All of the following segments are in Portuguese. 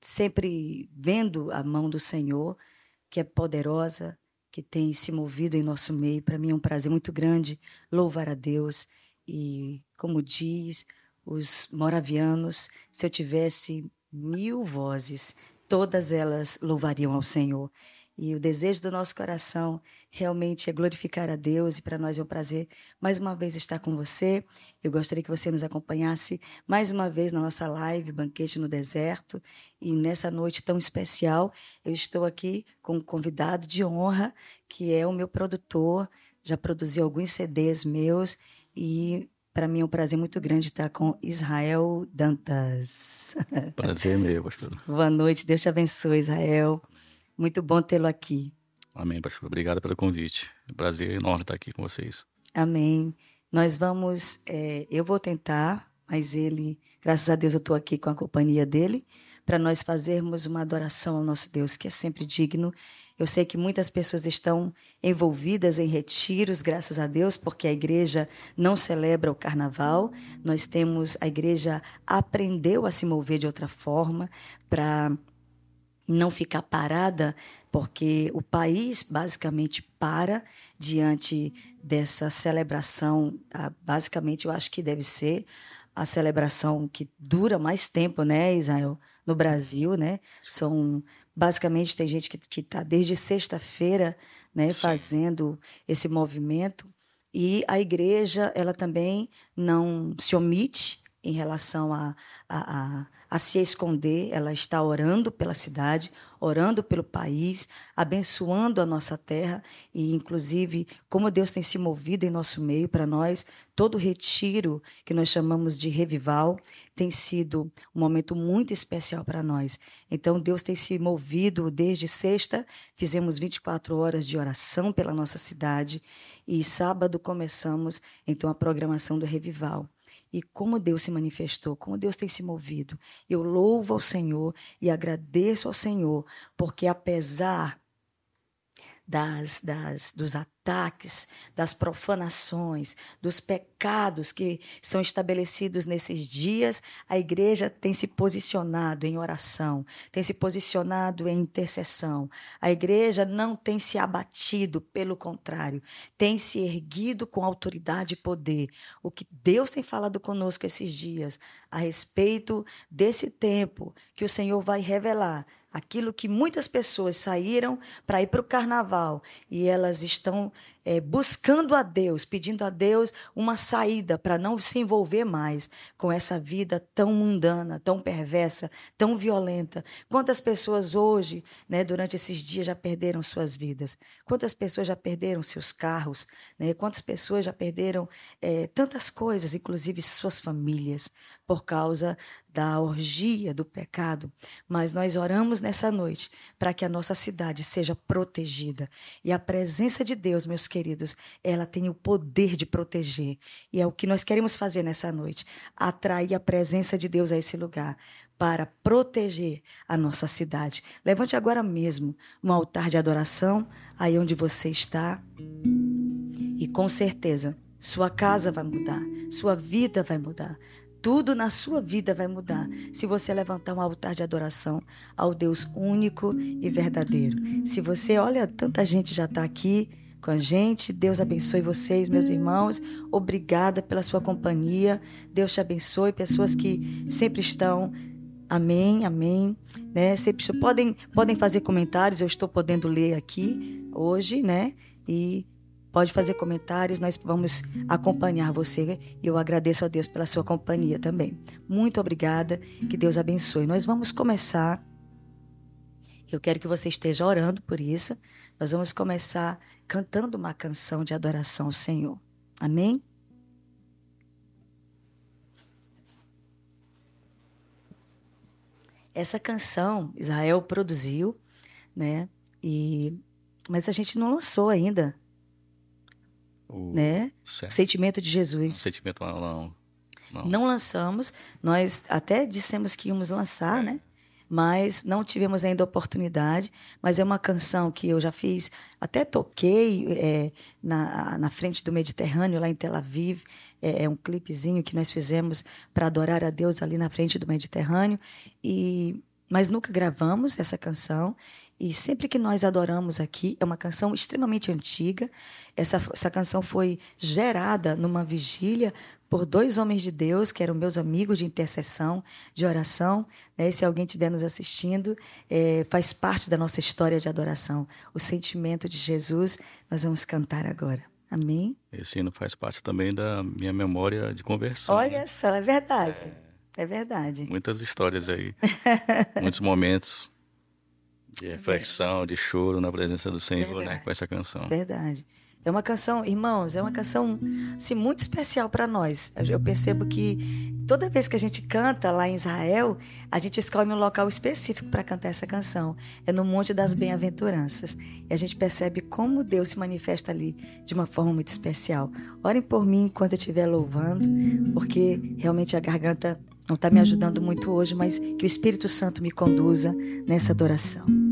sempre vendo a mão do Senhor, que é poderosa, que tem se movido em nosso meio. Para mim é um prazer muito grande louvar a Deus. E, como diz os moravianos, se eu tivesse mil vozes, todas elas louvariam ao Senhor. E o desejo do nosso coração realmente é glorificar a Deus e para nós é um prazer mais uma vez estar com você. Eu gostaria que você nos acompanhasse mais uma vez na nossa live Banquete no Deserto e nessa noite tão especial eu estou aqui com um convidado de honra que é o meu produtor, já produziu alguns CDs meus e para mim é um prazer muito grande estar com Israel Dantas. Prazer meu, pastor. Boa noite, Deus te abençoe, Israel. Muito bom tê-lo aqui. Amém, pastor. Obrigado pelo convite. prazer enorme estar aqui com vocês. Amém. Nós vamos, é, eu vou tentar, mas ele, graças a Deus, eu estou aqui com a companhia dele, para nós fazermos uma adoração ao nosso Deus, que é sempre digno. Eu sei que muitas pessoas estão envolvidas em retiros, graças a Deus, porque a igreja não celebra o carnaval. Nós temos, a igreja aprendeu a se mover de outra forma para não ficar parada, porque o país basicamente para diante dessa celebração. Ah, basicamente, eu acho que deve ser a celebração que dura mais tempo, né, Israel, no Brasil, né? São basicamente tem gente que está desde sexta-feira, né, Sim. fazendo esse movimento e a igreja ela também não se omite em relação a, a, a, a, se esconder, ela está orando pela cidade, orando pelo país, abençoando a nossa terra e, inclusive, como Deus tem se movido em nosso meio para nós, todo o retiro que nós chamamos de revival tem sido um momento muito especial para nós. Então, Deus tem se movido desde sexta, fizemos 24 horas de oração pela nossa cidade e sábado começamos, então, a programação do revival e como Deus se manifestou, como Deus tem se movido. Eu louvo ao Senhor e agradeço ao Senhor, porque apesar das, das, dos ataques, das profanações, dos pecados que são estabelecidos nesses dias, a igreja tem se posicionado em oração, tem se posicionado em intercessão. A igreja não tem se abatido, pelo contrário, tem se erguido com autoridade e poder. O que Deus tem falado conosco esses dias a respeito desse tempo que o Senhor vai revelar aquilo que muitas pessoas saíram para ir para o carnaval e elas estão é, buscando a Deus, pedindo a Deus uma saída para não se envolver mais com essa vida tão mundana, tão perversa, tão violenta. Quantas pessoas hoje, né, durante esses dias, já perderam suas vidas? Quantas pessoas já perderam seus carros? Né? Quantas pessoas já perderam é, tantas coisas, inclusive suas famílias, por causa da orgia do pecado? Mas nós oramos nessa noite para que a nossa cidade seja protegida e a presença de Deus, meus queridos, queridos, ela tem o poder de proteger. E é o que nós queremos fazer nessa noite: atrair a presença de Deus a esse lugar para proteger a nossa cidade. Levante agora mesmo um altar de adoração aí onde você está. E com certeza, sua casa vai mudar, sua vida vai mudar. Tudo na sua vida vai mudar se você levantar um altar de adoração ao Deus único e verdadeiro. Se você, olha, tanta gente já está aqui com a gente. Deus abençoe vocês, meus irmãos. Obrigada pela sua companhia. Deus te abençoe. Pessoas que sempre estão. Amém, amém. Né? Sempre podem, podem fazer comentários. Eu estou podendo ler aqui hoje, né? E pode fazer comentários. Nós vamos acompanhar você. E eu agradeço a Deus pela sua companhia também. Muito obrigada. Que Deus abençoe. Nós vamos começar. Eu quero que você esteja orando por isso. Nós vamos começar cantando uma canção de adoração ao Senhor. Amém? Essa canção Israel produziu, né? E mas a gente não lançou ainda, o né? Certo. Sentimento de Jesus. O sentimento não, não. Não lançamos. Nós até dissemos que íamos lançar, é. né? Mas não tivemos ainda oportunidade. Mas é uma canção que eu já fiz, até toquei é, na, na frente do Mediterrâneo, lá em Tel Aviv. É, é um clipezinho que nós fizemos para adorar a Deus ali na frente do Mediterrâneo. E mas nunca gravamos essa canção. E sempre que nós adoramos aqui, é uma canção extremamente antiga. Essa, essa canção foi gerada numa vigília por dois homens de Deus, que eram meus amigos de intercessão, de oração. Né? Se alguém estiver nos assistindo, é, faz parte da nossa história de adoração. O sentimento de Jesus, nós vamos cantar agora. Amém? Esse hino faz parte também da minha memória de conversão. Olha né? só, é verdade. É, é verdade. Muitas histórias aí, muitos momentos de reflexão, de choro na presença do Senhor, né, Verdade. né, com essa canção. Verdade. É uma canção, irmãos, é uma canção assim, muito especial para nós. Eu percebo que toda vez que a gente canta lá em Israel, a gente escolhe um local específico para cantar essa canção. É no Monte das Bem-aventuranças. E a gente percebe como Deus se manifesta ali de uma forma muito especial. Orem por mim enquanto eu estiver louvando, porque realmente a garganta não está me ajudando muito hoje, mas que o Espírito Santo me conduza nessa adoração.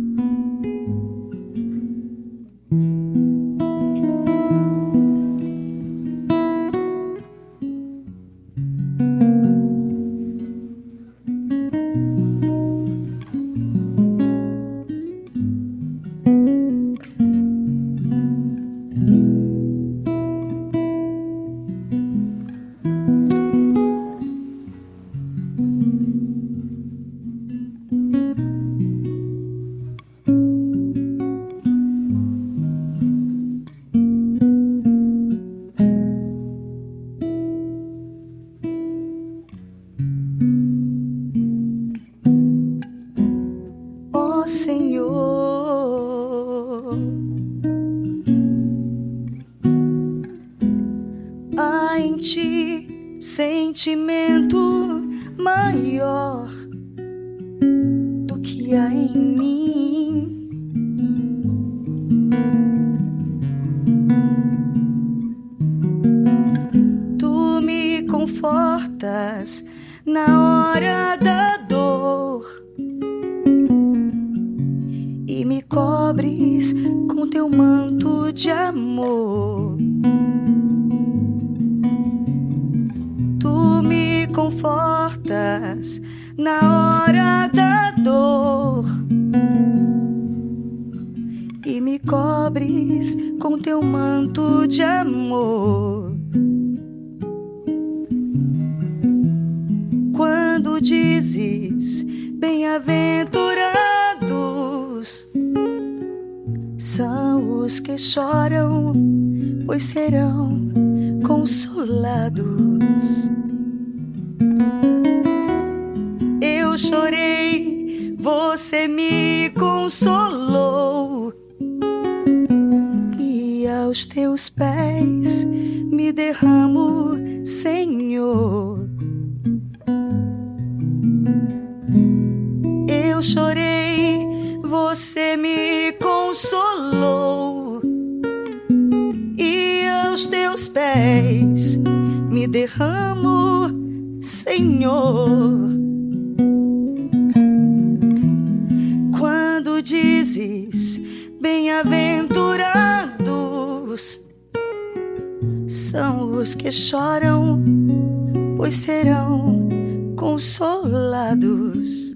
estão consolados. Eu chorei, você me consolou. E aos teus pés me derramo, Senhor. Eu chorei, você me consolou teus pés me derramo, Senhor. Quando dizes bem-aventurados são os que choram, pois serão consolados.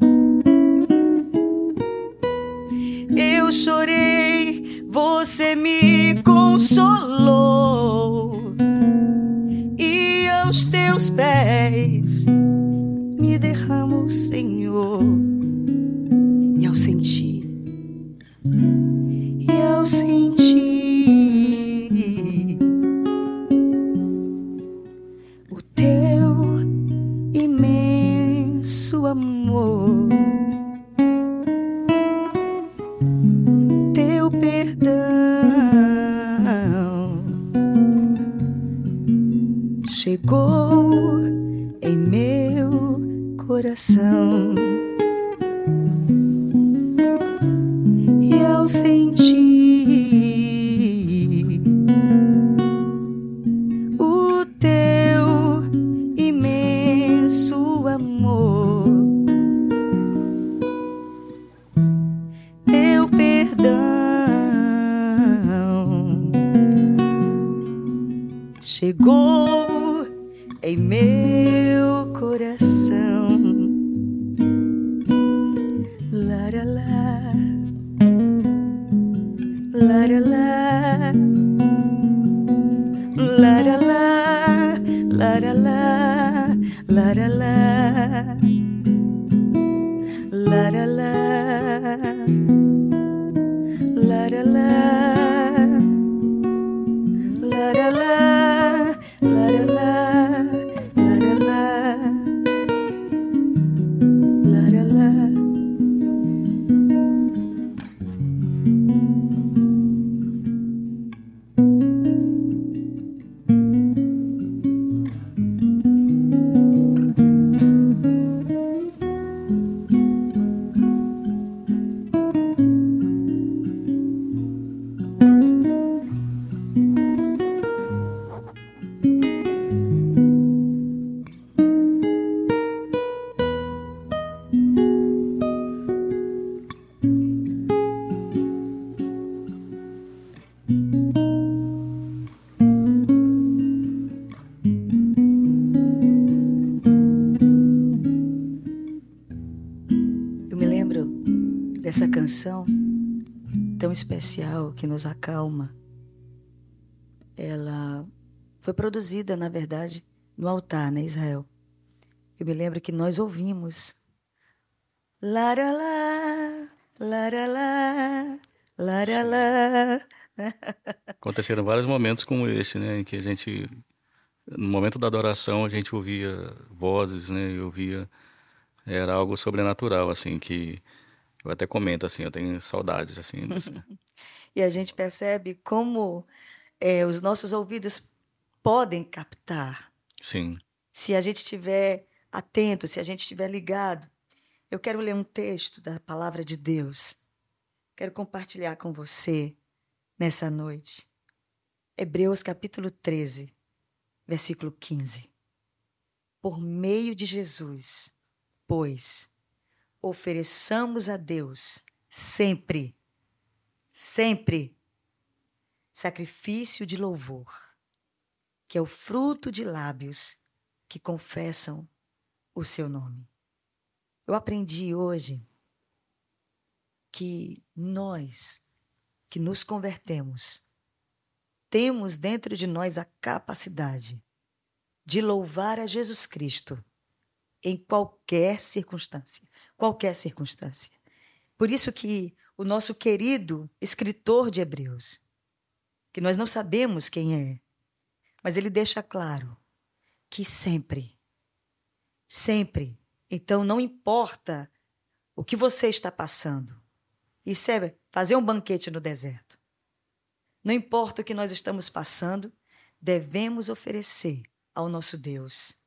Eu chorei, você me consolou aos teus pés me derramo, Senhor. E ao sentir, e ao sentir o teu imenso amor. Teu perdão. chegou em meu coração. E ao sentir o teu imenso amor, teu perdão chegou em meu coração. Laralá, laralá, laralá, laralá, laralá. Que nos acalma, ela foi produzida, na verdade, no altar, né, Israel? Eu me lembro que nós ouvimos. Laralá, laralá, laralá. Aconteceram vários momentos como esse, né, em que a gente, no momento da adoração, a gente ouvia vozes, né, e ouvia, era algo sobrenatural, assim, que eu até comento assim, eu tenho saudades assim. e a gente percebe como é, os nossos ouvidos podem captar. Sim. Se a gente estiver atento, se a gente estiver ligado. Eu quero ler um texto da palavra de Deus. Quero compartilhar com você nessa noite. Hebreus capítulo 13, versículo 15. Por meio de Jesus, pois ofereçamos a Deus sempre, sempre sacrifício de louvor, que é o fruto de lábios que confessam o seu nome. Eu aprendi hoje que nós que nos convertemos temos dentro de nós a capacidade de louvar a Jesus Cristo em qualquer circunstância qualquer circunstância. Por isso que o nosso querido escritor de Hebreus, que nós não sabemos quem é, mas ele deixa claro que sempre, sempre, então não importa o que você está passando. Isso é fazer um banquete no deserto. Não importa o que nós estamos passando, devemos oferecer ao nosso Deus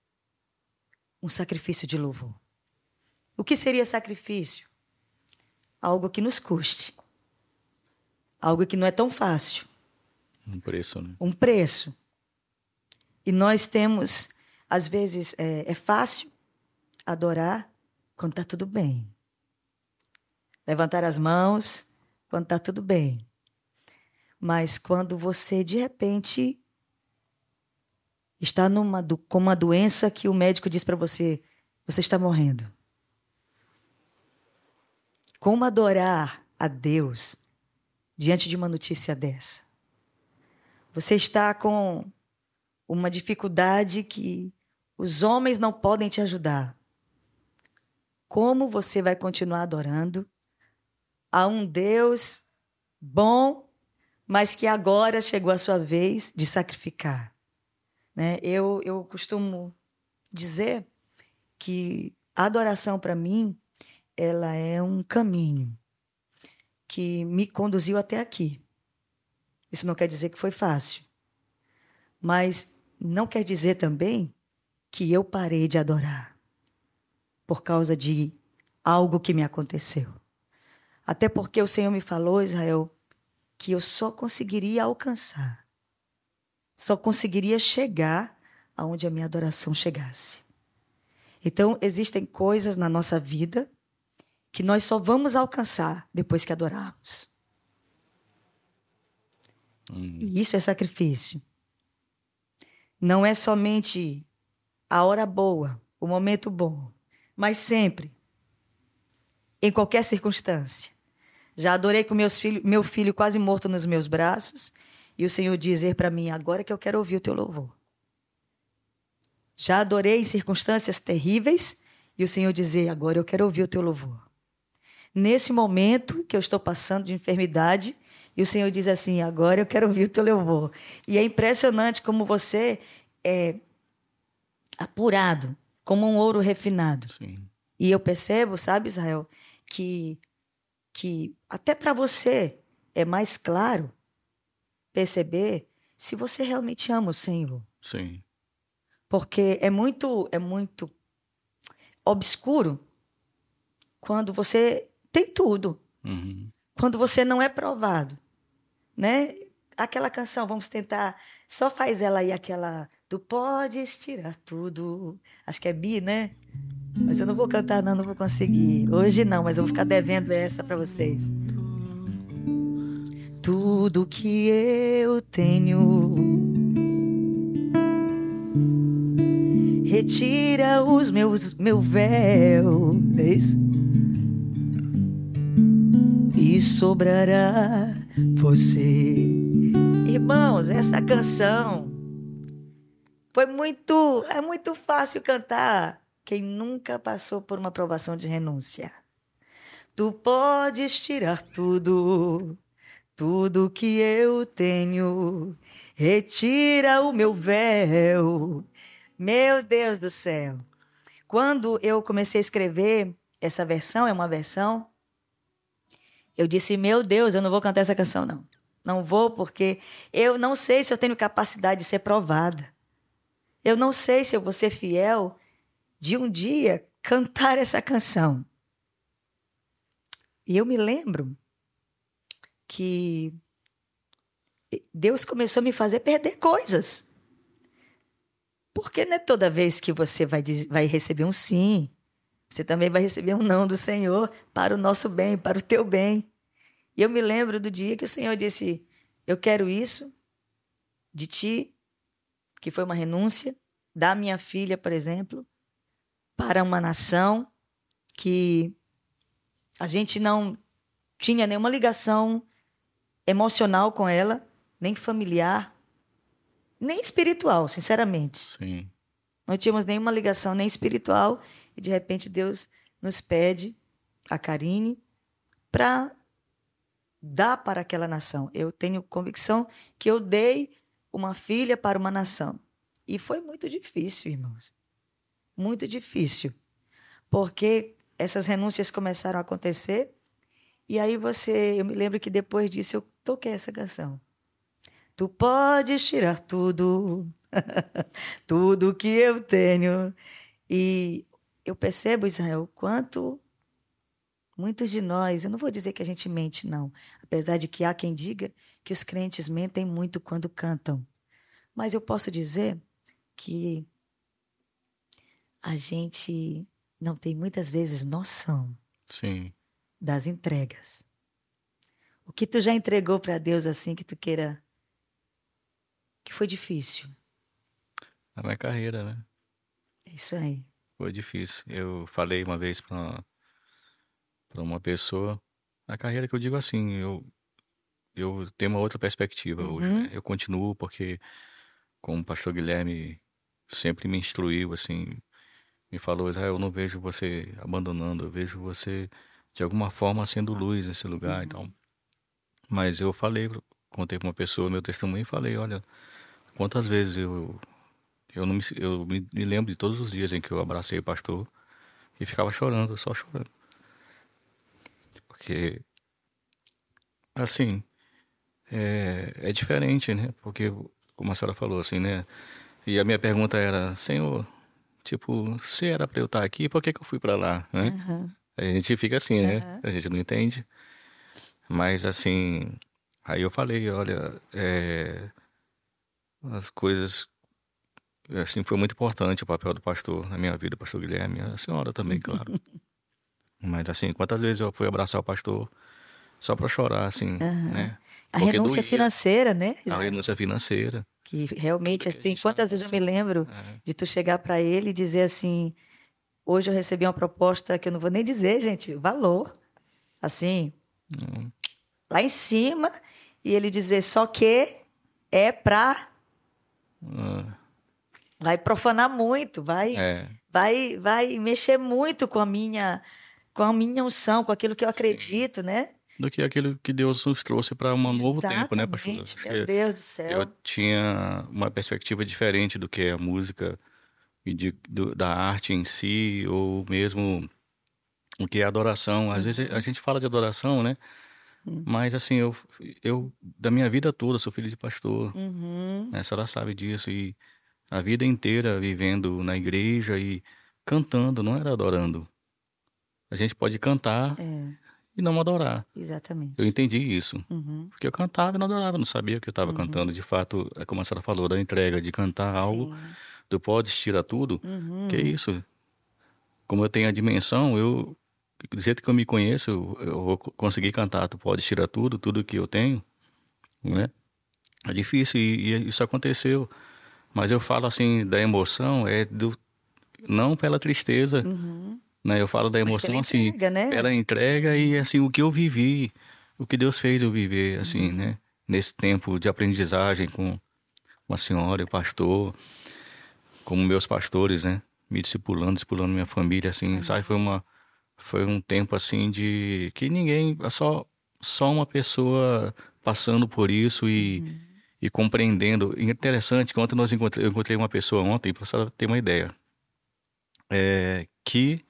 um sacrifício de louvor. O que seria sacrifício? Algo que nos custe. Algo que não é tão fácil. Um preço, né? Um preço. E nós temos, às vezes, é, é fácil adorar quando está tudo bem. Levantar as mãos quando está tudo bem. Mas quando você, de repente, está numa, com uma doença que o médico diz para você: você está morrendo. Como adorar a Deus diante de uma notícia dessa? Você está com uma dificuldade que os homens não podem te ajudar. Como você vai continuar adorando a um Deus bom, mas que agora chegou a sua vez de sacrificar? Né? Eu, eu costumo dizer que a adoração para mim ela é um caminho que me conduziu até aqui. Isso não quer dizer que foi fácil, mas não quer dizer também que eu parei de adorar por causa de algo que me aconteceu. Até porque o Senhor me falou, Israel, que eu só conseguiria alcançar, só conseguiria chegar aonde a minha adoração chegasse. Então, existem coisas na nossa vida que nós só vamos alcançar depois que adorarmos. E isso é sacrifício. Não é somente a hora boa, o momento bom, mas sempre, em qualquer circunstância. Já adorei com meus filho, meu filho quase morto nos meus braços e o Senhor dizer para mim: agora que eu quero ouvir o teu louvor. Já adorei em circunstâncias terríveis e o Senhor dizer: agora eu quero ouvir o teu louvor. Nesse momento que eu estou passando de enfermidade, e o Senhor diz assim: agora eu quero ouvir o teu louvor. E é impressionante como você é apurado, como um ouro refinado. Sim. E eu percebo, sabe, Israel, que, que até para você é mais claro perceber se você realmente ama o Senhor. Sim. Porque é muito, é muito obscuro quando você tem tudo. Uhum. Quando você não é provado, né? Aquela canção, vamos tentar, só faz ela aí aquela Tu podes tirar tudo. Acho que é bi, né? Mas eu não vou cantar não, não vou conseguir. Hoje não, mas eu vou ficar devendo essa para vocês. Tudo que eu tenho retira os meus meu véu, é isso? E sobrará você. Irmãos, essa canção foi muito, é muito fácil cantar. Quem nunca passou por uma provação de renúncia. Tu podes tirar tudo, tudo que eu tenho. Retira o meu véu. Meu Deus do céu. Quando eu comecei a escrever essa versão, é uma versão, eu disse: Meu Deus, eu não vou cantar essa canção, não. Não vou, porque eu não sei se eu tenho capacidade de ser provada. Eu não sei se eu vou ser fiel de um dia cantar essa canção. E eu me lembro que Deus começou a me fazer perder coisas. Porque não é toda vez que você vai, vai receber um sim, você também vai receber um não do Senhor para o nosso bem, para o teu bem. E eu me lembro do dia que o Senhor disse: Eu quero isso de ti, que foi uma renúncia da minha filha, por exemplo, para uma nação que a gente não tinha nenhuma ligação emocional com ela, nem familiar, nem espiritual, sinceramente. Sim. Não tínhamos nenhuma ligação nem espiritual e de repente Deus nos pede a Karine para dar para aquela nação. Eu tenho convicção que eu dei uma filha para uma nação. E foi muito difícil, irmãos. Muito difícil. Porque essas renúncias começaram a acontecer. E aí você, eu me lembro que depois disso eu toquei essa canção. Tu podes tirar tudo, tudo que eu tenho. E eu percebo, Israel, quanto muitos de nós, eu não vou dizer que a gente mente, não, apesar de que há quem diga que os crentes mentem muito quando cantam. Mas eu posso dizer que a gente não tem muitas vezes noção Sim. das entregas. O que tu já entregou para Deus assim que tu queira que foi difícil? A minha carreira, né? É isso aí. Foi difícil. Eu falei uma vez para uma pessoa, a carreira que eu digo assim, eu eu tenho uma outra perspectiva Uhum. hoje. né? Eu continuo porque como o pastor Guilherme sempre me instruiu assim, me falou, Israel, eu não vejo você abandonando, eu vejo você de alguma forma sendo luz nesse lugar, então. Mas eu falei, contei para uma pessoa meu testemunho e falei, olha, quantas vezes eu eu não me, eu me, lembro de todos os dias em que eu abracei o pastor e ficava chorando, só chorando. Porque assim, é, é diferente, né? Porque como a senhora falou assim, né? E a minha pergunta era, Senhor, tipo, se era para eu estar aqui, por que, que eu fui para lá, né? Uhum. A gente fica assim, né? Aham. A gente não entende. Mas assim, aí eu falei, olha, é, as coisas, assim, foi muito importante o papel do pastor na minha vida, o pastor Guilherme, a senhora também, claro. Mas assim, quantas vezes eu fui abraçar o pastor só para chorar, assim, né? A Porque renúncia doía. financeira, né? A renúncia financeira. Que realmente, assim, gente quantas tá vezes eu me lembro É. de tu chegar para ele e dizer assim: hoje eu recebi uma proposta que eu não vou nem dizer, gente, valor. Assim, Hum, lá em cima, e ele dizer só que é para. ah, Vai profanar muito, vai, É, vai, vai mexer muito com a minha, com a minha unção, com aquilo que eu acredito, né? do que aquilo que Deus nos trouxe para um novo tempo, né, pastor? Exatamente, Meu que Deus do céu. Eu tinha uma perspectiva diferente do que é a música e de, do- da arte em si, ou mesmo o que é adoração. Às vezes a gente fala de adoração, né? Mas assim, eu, eu da minha vida toda sou filho de pastor. Uhum. né? A senhora sabe disso. E a vida inteira vivendo na igreja e cantando, não era adorando. A gente pode cantar É, e não adorar. exatamente. Eu entendi isso. Uhum. Porque eu cantava e não adorava, não sabia o que eu estava cantando. De fato, é como a senhora falou, da entrega, de cantar algo, do pode tirar tudo. Uhum. Que isso? Como eu tenho a dimensão, eu, do jeito que eu me conheço, eu, eu vou co- conseguir cantar, tu pode tirar tudo, tudo que eu tenho, não é? É difícil e, e isso aconteceu. Mas eu falo assim, da emoção, é do, não pela tristeza, né? Eu falo da Uhum. Emoção pela assim, entrega, né? pela entrega e assim, o que eu vivi, o que Deus fez eu viver, assim, Uhum. né? Nesse tempo de aprendizagem com uma senhora o pastor, como meus pastores, né? Me discipulando, discipulando minha família, assim, sabe? Foi uma, foi um tempo, assim, de que ninguém, só, só uma pessoa passando por isso e, e compreendendo. Interessante que ontem nós encontrei, eu encontrei uma pessoa ontem, para você ter uma ideia, é, que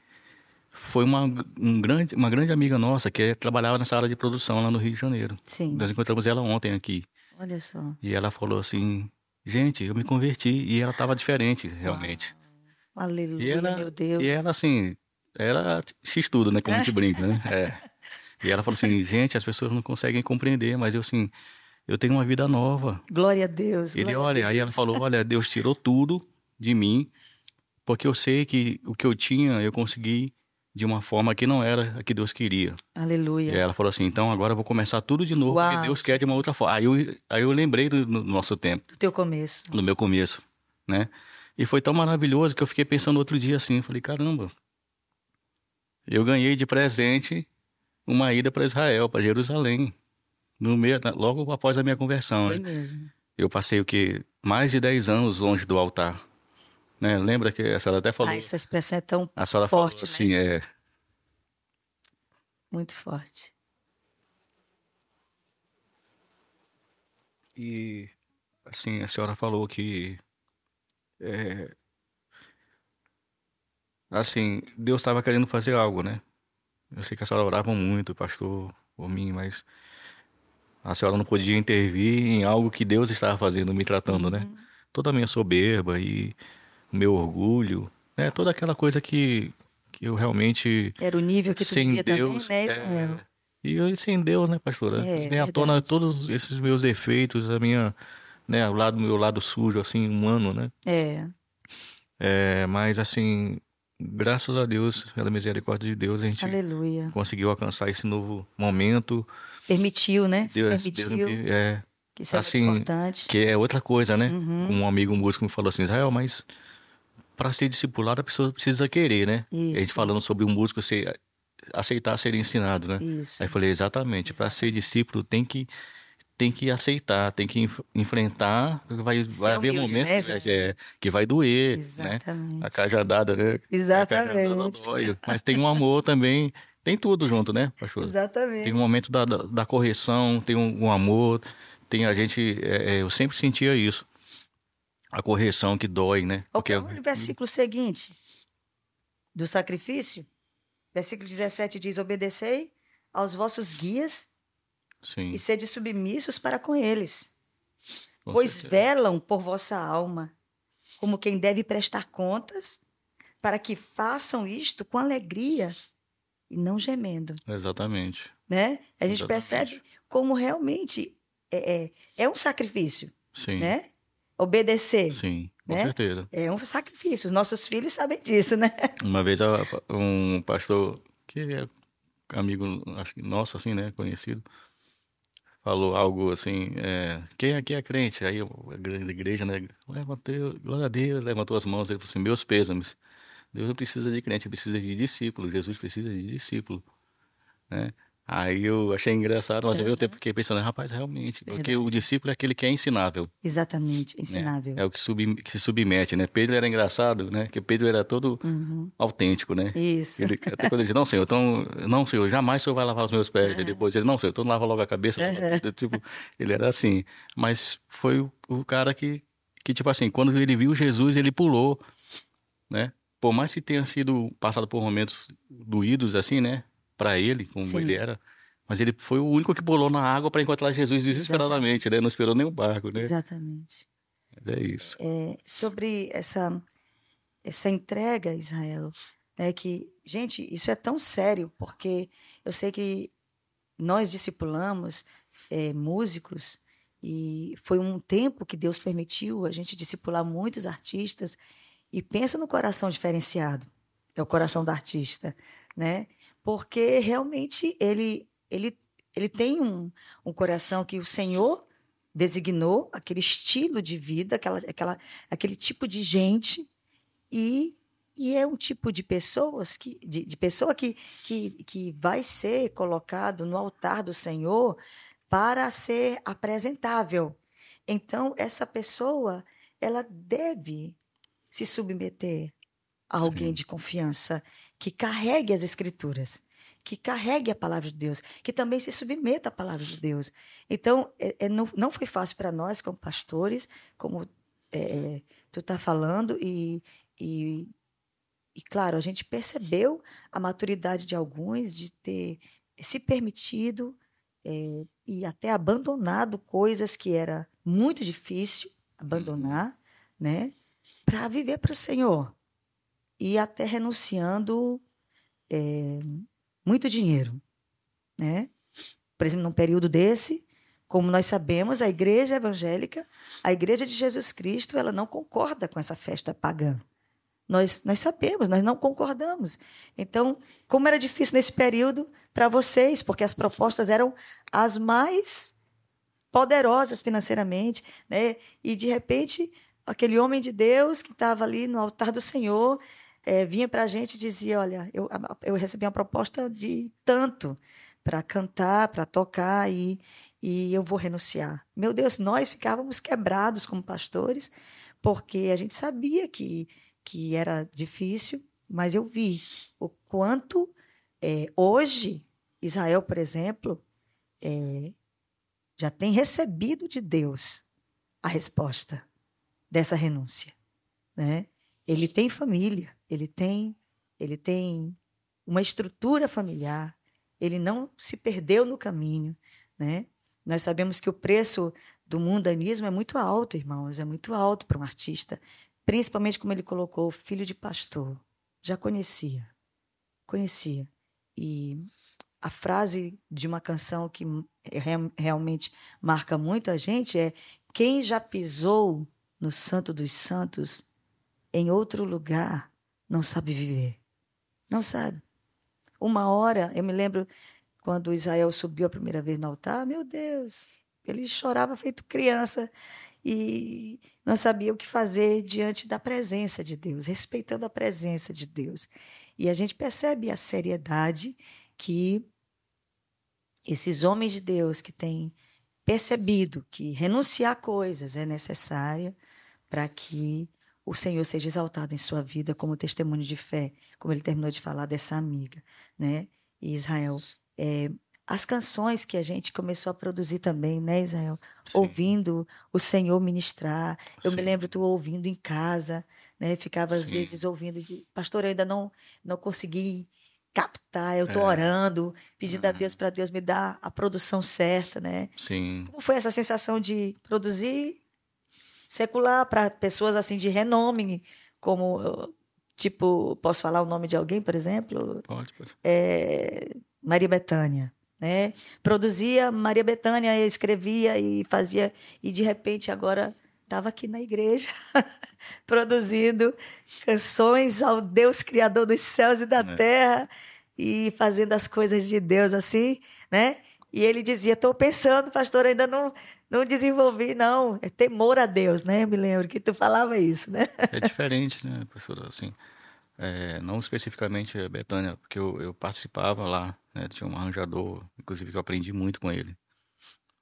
foi uma, um grande, uma grande amiga nossa que trabalhava nessa área de produção lá no Rio de Janeiro. Sim, Nós encontramos ela ontem aqui. olha só. E ela falou assim: Gente, eu me converti. E ela estava diferente, realmente. Aleluia, E ela, meu Deus. e ela, assim, era X-tudo, né? Como a gente brinca, né? É. E ela falou assim: Gente, as pessoas não conseguem compreender, mas eu, assim, eu tenho uma vida nova. Glória a Deus. Ele, olha, aí ela Deus. falou: Olha, Deus tirou tudo de mim, porque eu sei que o que eu tinha eu consegui de uma forma que não era a que Deus queria. E Aleluia. aí ela falou assim: Então agora eu vou começar tudo de novo, Uau. porque Deus quer de uma outra forma. Aí eu, aí eu lembrei do, do nosso tempo Do teu começo. no meu começo, né? E foi tão maravilhoso que eu fiquei pensando outro dia assim, eu falei, caramba, eu ganhei de presente uma ida para Israel, para Jerusalém, no meio, na- logo após a minha conversão, Foi né? mesmo. Eu passei o que mais de 10 anos longe do altar, né? Lembra que a senhora até falou, Ah, essa expressão é tão a senhora forte, falou né? assim, é, muito forte. E assim, a senhora falou que é, assim, Deus estava querendo fazer algo, né? Eu sei que a senhora orava muito, pastor, por mim, mas a senhora não podia intervir em algo que Deus estava fazendo, me tratando, né? Toda a minha soberba e o meu orgulho, né? Toda aquela coisa que, que eu realmente Era o nível que tu sem Deus. também, né, é, Israel? e eu sem Deus, né, pastora? É, Vem à tona verdade. todos esses meus defeitos, a minha, né, o lado meu lado sujo, assim, humano, né? É, É, mas assim, graças a Deus, pela misericórdia de Deus, a gente aleluia. conseguiu alcançar esse novo momento. Permitiu, né? Se Deus, permitiu. Deus me- é, que isso é assim, importante. que é outra coisa, né? Uhum. Um amigo músico me falou assim, Israel, mas para ser discipulado a pessoa precisa querer, né? E a gente Isso. falando sobre um músico ser, aceitar ser ensinado, né? Isso. Aí eu falei, exatamente, para ser discípulo tem que tem que aceitar, tem que enf- enfrentar, vai, Ser vai haver momentos né, que, vai, é, que vai doer, Exatamente. né? A cajadada, né? Exatamente. A cajadada dói, mas tem um amor também, tem tudo junto, né, pastor? Exatamente. Tem um momento da, da, da correção, tem um, um amor, tem a gente, é, é, eu sempre sentia isso, a correção que dói, né? Porque o versículo seguinte do sacrifício, versículo 17 diz: Obedecei aos vossos guias sim, e sede submissos para com eles, com pois certeza. velam por vossa alma, como quem deve prestar contas, para que façam isto com alegria e não gemendo. Exatamente, Né? A gente Exatamente. percebe como realmente é, é, é um sacrifício, sim, né? Obedecer sim, com Né? certeza. é um sacrifício. Os nossos filhos sabem disso, né? Uma vez a- um pastor, que é amigo nosso, assim, né, conhecido, falou algo assim, é, quem aqui é crente? Aí a grande igreja, né, levantou, glória a Deus, levantou as mãos, ele falou assim, meus pêsames, Deus não precisa de crente, precisa de discípulo, Jesus precisa de discípulo, né? Aí eu achei engraçado, mas ao mesmo tempo fiquei pensando, rapaz, realmente, porque o discípulo é aquele que é ensinável. Exatamente, ensinável. É, é o que, sub, que, se submete, né? Pedro era engraçado, né? Que Pedro era todo uhum. autêntico, né? Isso. Ele, até quando ele diz, não, senhor, então, não, senhor, jamais o senhor vai lavar os meus pés. É. E depois ele, não, senhor, então lava logo a cabeça. É. Tipo, ele era assim. Mas foi o, o cara que, que, tipo assim, quando ele viu Jesus, ele pulou, né? Por mais que tenha sido passado por momentos doídos, assim, né? para ele, como Sim. ele era. Mas ele foi o único que pulou na água para encontrar Jesus desesperadamente, né? Não esperou nem o barco, né? Exatamente. Mas é isso. É, sobre essa, essa entrega, Israel, é que, gente, isso é tão sério, porque eu sei que nós discipulamos é, músicos e foi um tempo que Deus permitiu a gente discipular muitos artistas e pensa no coração diferenciado, é o coração do artista, né? porque realmente ele, ele, ele tem um, um coração que o Senhor designou, aquele estilo de vida, aquela, aquela, aquele tipo de gente, e, e é um tipo de pessoas que, de, de pessoa que, que, que vai ser colocado no altar do Senhor para ser apresentável. Então, essa pessoa, ela deve se submeter a alguém Sim. de confiança que carregue as escrituras, que carregue a palavra de Deus, que também se submeta à palavra de Deus. Então, é, é, não, não foi fácil para nós, como pastores, como é, é tu está falando, e, e, e, claro, a gente percebeu a maturidade de alguns de ter se permitido é, e até abandonado coisas que era muito difícil abandonar, uhum. né, para viver para o Senhor e até renunciando é, muito dinheiro. Né? Por exemplo, num período desse, como nós sabemos, a igreja evangélica, a igreja de Jesus Cristo, ela não concorda com essa festa pagã. Nós, nós sabemos, nós não concordamos. Então, como era difícil nesse período para vocês, porque as propostas eram as mais poderosas financeiramente, né? E de repente, aquele homem de Deus que estava ali no altar do Senhor, é, vinha para a gente e dizia: Olha, eu, eu recebi uma proposta de tanto para cantar, para tocar e, e eu vou renunciar. Meu Deus, nós ficávamos quebrados como pastores, porque a gente sabia que, que era difícil, mas eu vi o quanto é, hoje, Israel, por exemplo, é, já tem recebido de Deus a resposta dessa renúncia. Né? Ele tem família, ele tem, ele tem uma estrutura familiar, ele não se perdeu no caminho, né? Nós sabemos que o preço do mundanismo é muito alto, irmãos, é muito alto para um artista, principalmente como ele colocou, filho de pastor. Já conhecia, conhecia. E a frase de uma canção que realmente marca muito a gente é: quem já pisou no Santo dos Santos em outro lugar, não sabe viver. Não sabe. Uma hora, eu me lembro quando Israel subiu a primeira vez no altar, meu Deus, ele chorava feito criança e não sabia o que fazer diante da presença de Deus, respeitando a presença de Deus. E a gente percebe a seriedade que esses homens de Deus que têm percebido que renunciar a coisas é necessária para que o Senhor seja exaltado em sua vida como testemunho de fé, como ele terminou de falar dessa amiga, né? E Israel, é, as canções que a gente começou a produzir também, né, Israel? Sim. Ouvindo o Senhor ministrar. Eu Sim. me lembro tu ouvindo em casa, né? Ficava às Sim. vezes ouvindo, de, pastor, eu ainda não não consegui captar, eu estou é. orando, pedindo uhum. a Deus para Deus me dar a produção certa, né? Sim. Como foi essa sensação de produzir secular para pessoas assim de renome, como tipo, posso falar o nome de alguém, por exemplo? Pode, pode. É, Maria Bethânia. Né? Produzia Maria Bethânia, escrevia e fazia, e de repente agora estava aqui na igreja produzindo canções ao Deus Criador dos céus e da é. terra e fazendo as coisas de Deus assim, né? E ele dizia: Estou pensando, pastor, ainda não, não desenvolvi, não. É temor a Deus, né? Eu me lembro que tu falava isso, né? É diferente, né, pastor? Assim, é, não especificamente a Betânia, porque eu, eu participava lá, né? Tinha um arranjador, inclusive que eu aprendi muito com ele.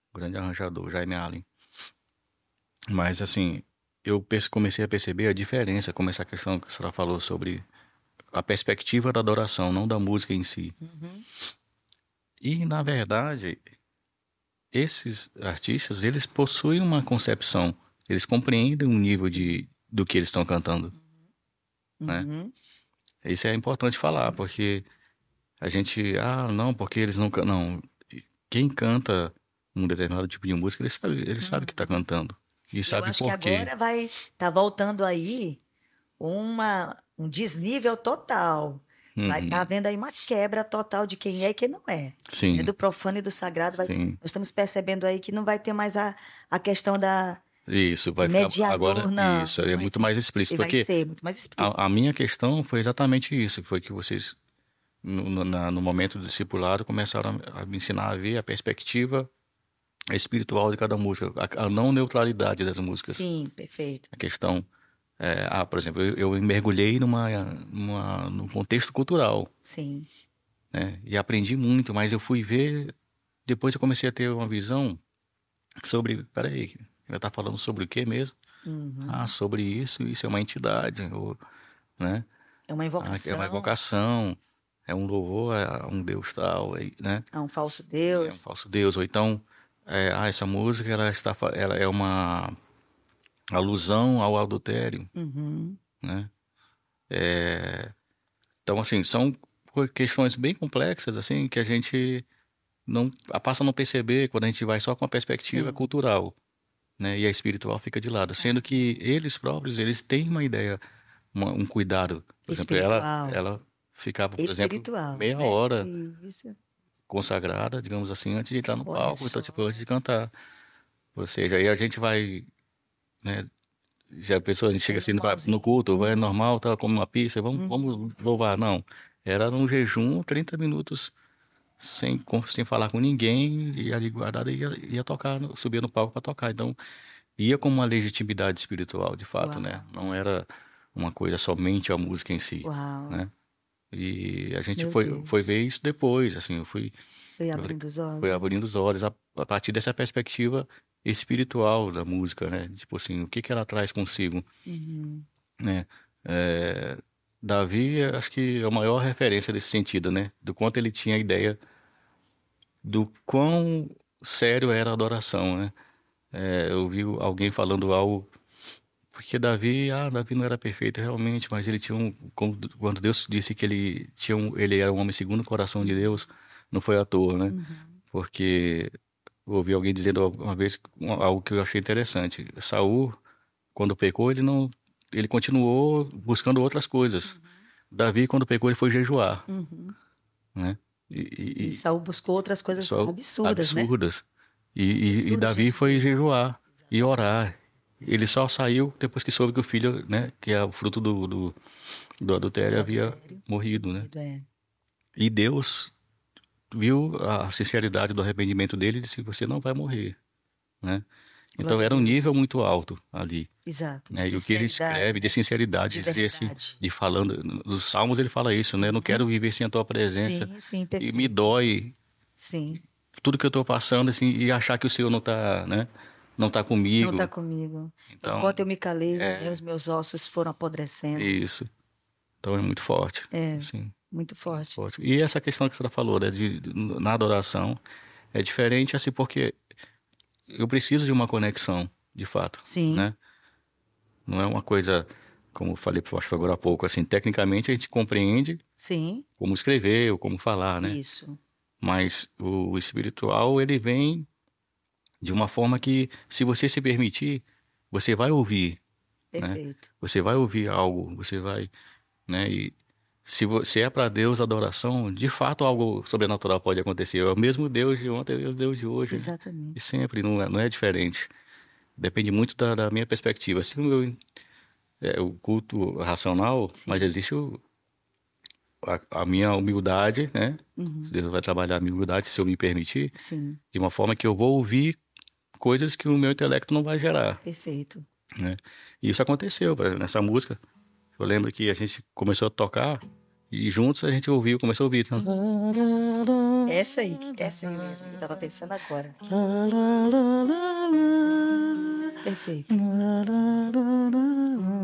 Um grande arranjador, Jaime Allen. Mas assim, eu comecei a perceber a diferença, como essa questão que a senhora falou sobre a perspectiva da adoração, não da música em si. Uhum. E, na verdade, esses artistas, eles possuem uma concepção, eles compreendem um nível de, do que eles estão cantando. Uhum. Né? Uhum. Isso é importante falar, porque a gente, ah, não, porque eles não não quem canta um determinado tipo de música, ele sabe, ele sabe que está cantando. E sabe Eu acho por que agora vai tá voltando aí uma um desnível total. Uhum. Tá vendo aí uma quebra total de quem é e quem não é. Sim. É do profano e do sagrado. Vai, nós estamos percebendo aí que não vai ter mais a, a questão da. Isso, vai Mediador, ficar agora. Não, isso, é muito mais explícito. Porque vai ser muito mais explícito. A, a, minha questão foi exatamente isso. Foi que vocês, no, na, no momento do discipulado, começaram a, a me ensinar a ver a perspectiva espiritual de cada música, a, a, não neutralidade das músicas. Sim, perfeito. A questão é, ah, por exemplo, eu, eu mergulhei numa, numa, num contexto cultural. Sim. Né? E aprendi muito, mas eu fui ver. Depois eu comecei a ter uma visão sobre. Peraí, ela está falando sobre o que mesmo? Uhum. Ah, sobre isso, isso é uma entidade. Ou, né? É uma invocação. Ah, é uma invocação. É um louvor a um Deus tal, né? A um falso Deus. É um falso Deus. Ou então, é, ah, essa música ela está, ela é uma alusão ao adultério, uhum. né? É, então, assim, são questões bem complexas, assim, que a gente não passa a não perceber quando a gente vai só com a perspectiva Sim. cultural, né? E a espiritual fica de lado, sendo que eles próprios, eles têm uma ideia, uma, um cuidado. Por exemplo, ela, ela ficava, por exemplo, meia né? hora Isso. consagrada, digamos assim, antes de entrar no Olha palco, então, tipo, antes de cantar. Ou seja, aí a gente vai né? Já a pessoa, a gente chega assim no, no culto, é normal, tá, come uma pizza, vamos, hum. vamos louvar. Não, era num jejum, 30 minutos, sem, sem falar com ninguém, e ali guardado ia, ia tocar, subia no palco para tocar. Então, ia com uma legitimidade espiritual, de fato, né? Uau. né? Não era uma coisa somente a música em si, Uau. né? E a gente foi, foi ver isso depois, assim, eu fui... Foi abrindo os olhos. Foi abrindo os olhos a, a partir dessa perspectiva espiritual da música, né? Tipo assim, o que que ela traz consigo, uhum. né? É, Davi, acho que é a maior referência desse sentido, né? Do quanto ele tinha a ideia do quão sério era a adoração, né? É, eu vi alguém falando algo porque Davi, ah, Davi não era perfeito realmente, mas ele tinha um quando Deus disse que ele tinha um, ele era um homem segundo o coração de Deus, não foi à toa, né? Uhum. Porque ouvi alguém dizendo uma vez algo que eu achei interessante. Saul, quando pecou, ele não, ele continuou buscando outras coisas. Uhum. Davi, quando pecou, ele foi jejuar, uhum. né? E, e, e, Saul buscou outras coisas absurdas, né? absurdas. né? E, e, Davi foi jejuar e orar. Ele só saiu depois que soube que o filho, né, que é o fruto do, do, do adultério, havia morrido, né? É. E Deus viu a sinceridade do arrependimento dele e disse: Você não vai morrer. Né? Então era um nível muito alto ali. Exato. Né? E o que ele escreve de sinceridade, de dizer assim, de falando, nos Salmos ele fala isso, né? Eu não quero viver sem a tua presença. Sim, sim, e me dói. Sim. Tudo que eu estou passando assim e achar que o Senhor não está, né? Não está comigo. Não está comigo. Então, Enquanto eu me calei, é... os meus ossos foram apodrecendo. Isso. Então é muito forte. É. Assim. Muito forte. forte. E essa questão que você falou, né, de, de, na adoração, é diferente assim porque eu preciso de uma conexão, de fato. Sim. Né? Não é uma coisa, como eu falei para o pastor agora há pouco, assim, tecnicamente a gente compreende Sim. como escrever ou como falar, né? Isso. Mas o espiritual, ele vem de uma forma que, se você se permitir, você vai ouvir. Né? Perfeito. Né? Você vai ouvir algo, você vai, né? E, se, se é para Deus adoração, de fato algo sobrenatural pode acontecer. É o mesmo Deus de ontem, é o Deus de hoje. Exatamente. E sempre, não é, não é diferente. Depende muito da, da minha perspectiva. Se o meu é, o culto racional, Sim. mas existe o, a, a, minha humildade, né? Uhum. Deus vai trabalhar a minha humildade se eu me permitir, Sim. de uma forma que eu vou ouvir coisas que o meu intelecto não vai gerar. Perfeito. Né? E isso aconteceu nessa música Eu lembro que a gente começou a tocar e juntos a gente ouviu, começou a ouvir. Então... Essa aí, essa aí mesmo, eu tava pensando agora. Perfeito.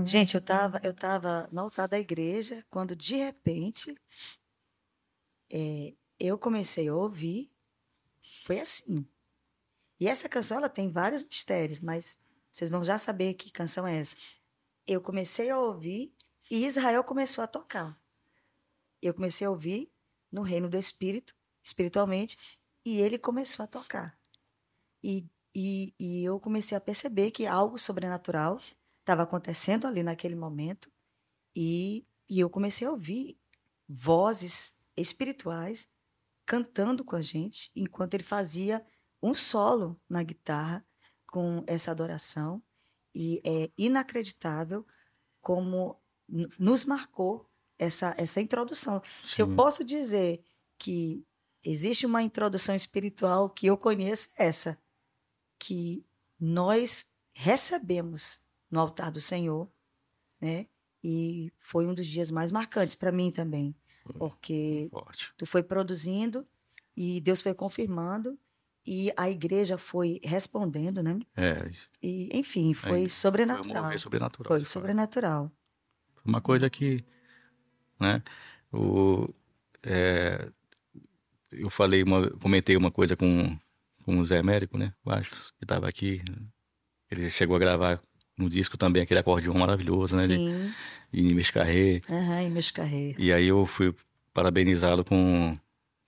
Gente, eu tava, eu tava no altar da igreja quando de repente é, eu comecei a ouvir. Foi assim. E essa canção ela tem vários mistérios, mas vocês vão já saber que canção é essa. Eu comecei a ouvir e Israel começou a tocar. Eu comecei a ouvir no reino do Espírito, espiritualmente, e ele começou a tocar. E, e, e eu comecei a perceber que algo sobrenatural estava acontecendo ali naquele momento, e, e eu comecei a ouvir vozes espirituais cantando com a gente, enquanto ele fazia um solo na guitarra com essa adoração. E é inacreditável como nos marcou essa, essa introdução. Sim. Se eu posso dizer que existe uma introdução espiritual que eu conheço, é essa, que nós recebemos no altar do Senhor, né? E foi um dos dias mais marcantes para mim também, porque tu foi produzindo e Deus foi confirmando e a igreja foi respondendo, né? É. E, enfim, foi é, sobrenatural. Foi sobrenatural. Foi sobrenatural. Uma coisa que, né? O, é, eu falei uma, comentei uma coisa com, com o Zé Américo, né? Acho que estava aqui. Ele chegou a gravar no disco também aquele acordeão maravilhoso, né? Sim. De, de Mescarré. Aham. E aí eu fui parabenizá-lo com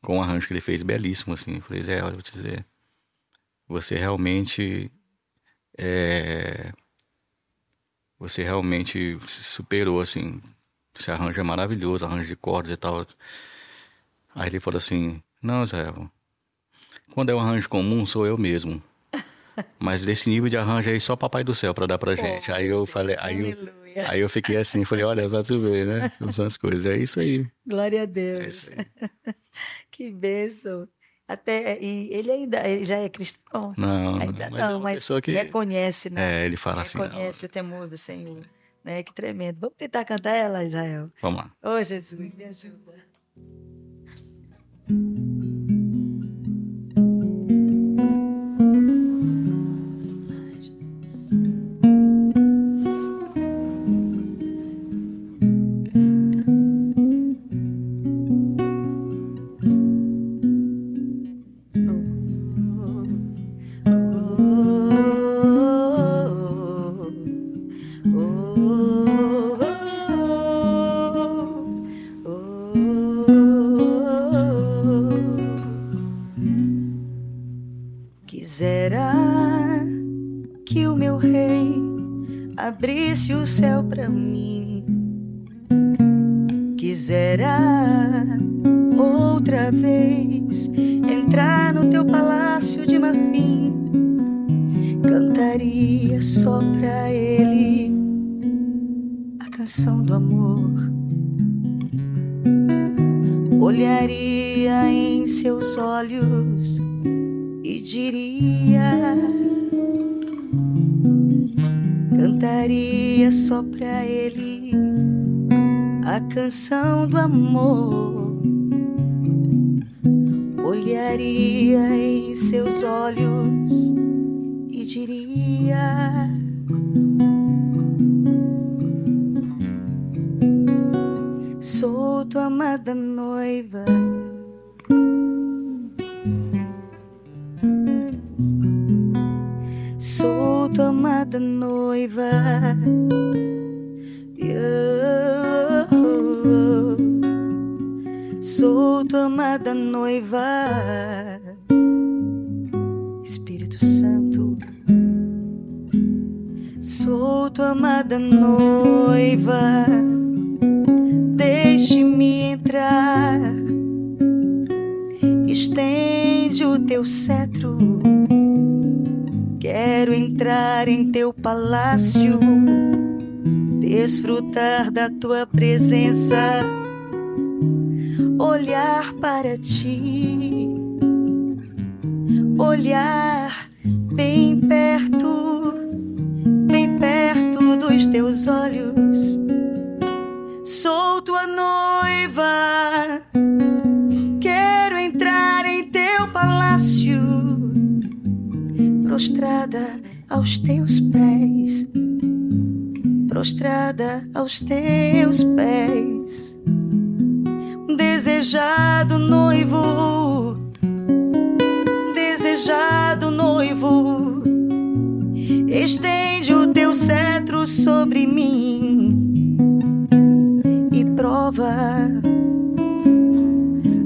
com um arranjo que ele fez belíssimo, assim. Eu falei, Zé, olha, vou te dizer, você realmente é, você realmente se superou, assim. Esse arranjo é maravilhoso, arranjo de cordas e tal. Aí ele falou assim, não, Zé, quando é um arranjo comum, sou eu mesmo. Mas desse nível de arranjo aí, só Papai do Céu para dar pra gente. aí eu falei, aí eu, aí eu fiquei assim, falei, olha, pra tu ver, né? São as coisas. É isso aí. Glória a Deus. É isso aí. que bênção. Até, e ele ainda ele já é cristão? Não, ainda mas não, é mas que, reconhece, né? É, ele fala reconhece assim. Reconhece o temor do Senhor. Né? Que tremendo. Vamos tentar cantar ela, Israel? Vamos lá. Ô, oh, Jesus, me ajuda. Canção do amor. Amada noiva, deixe-me entrar. Estende o teu cetro, quero entrar em teu palácio, desfrutar da tua presença olhar para ti, olhar bem perto, perto dos teus olhos, Sou tua noiva, quero entrar em teu palácio, prostrada aos teus pés, prostrada aos teus pés, desejado noivo, desejado noivo, estende o teu cetro sobre mim prova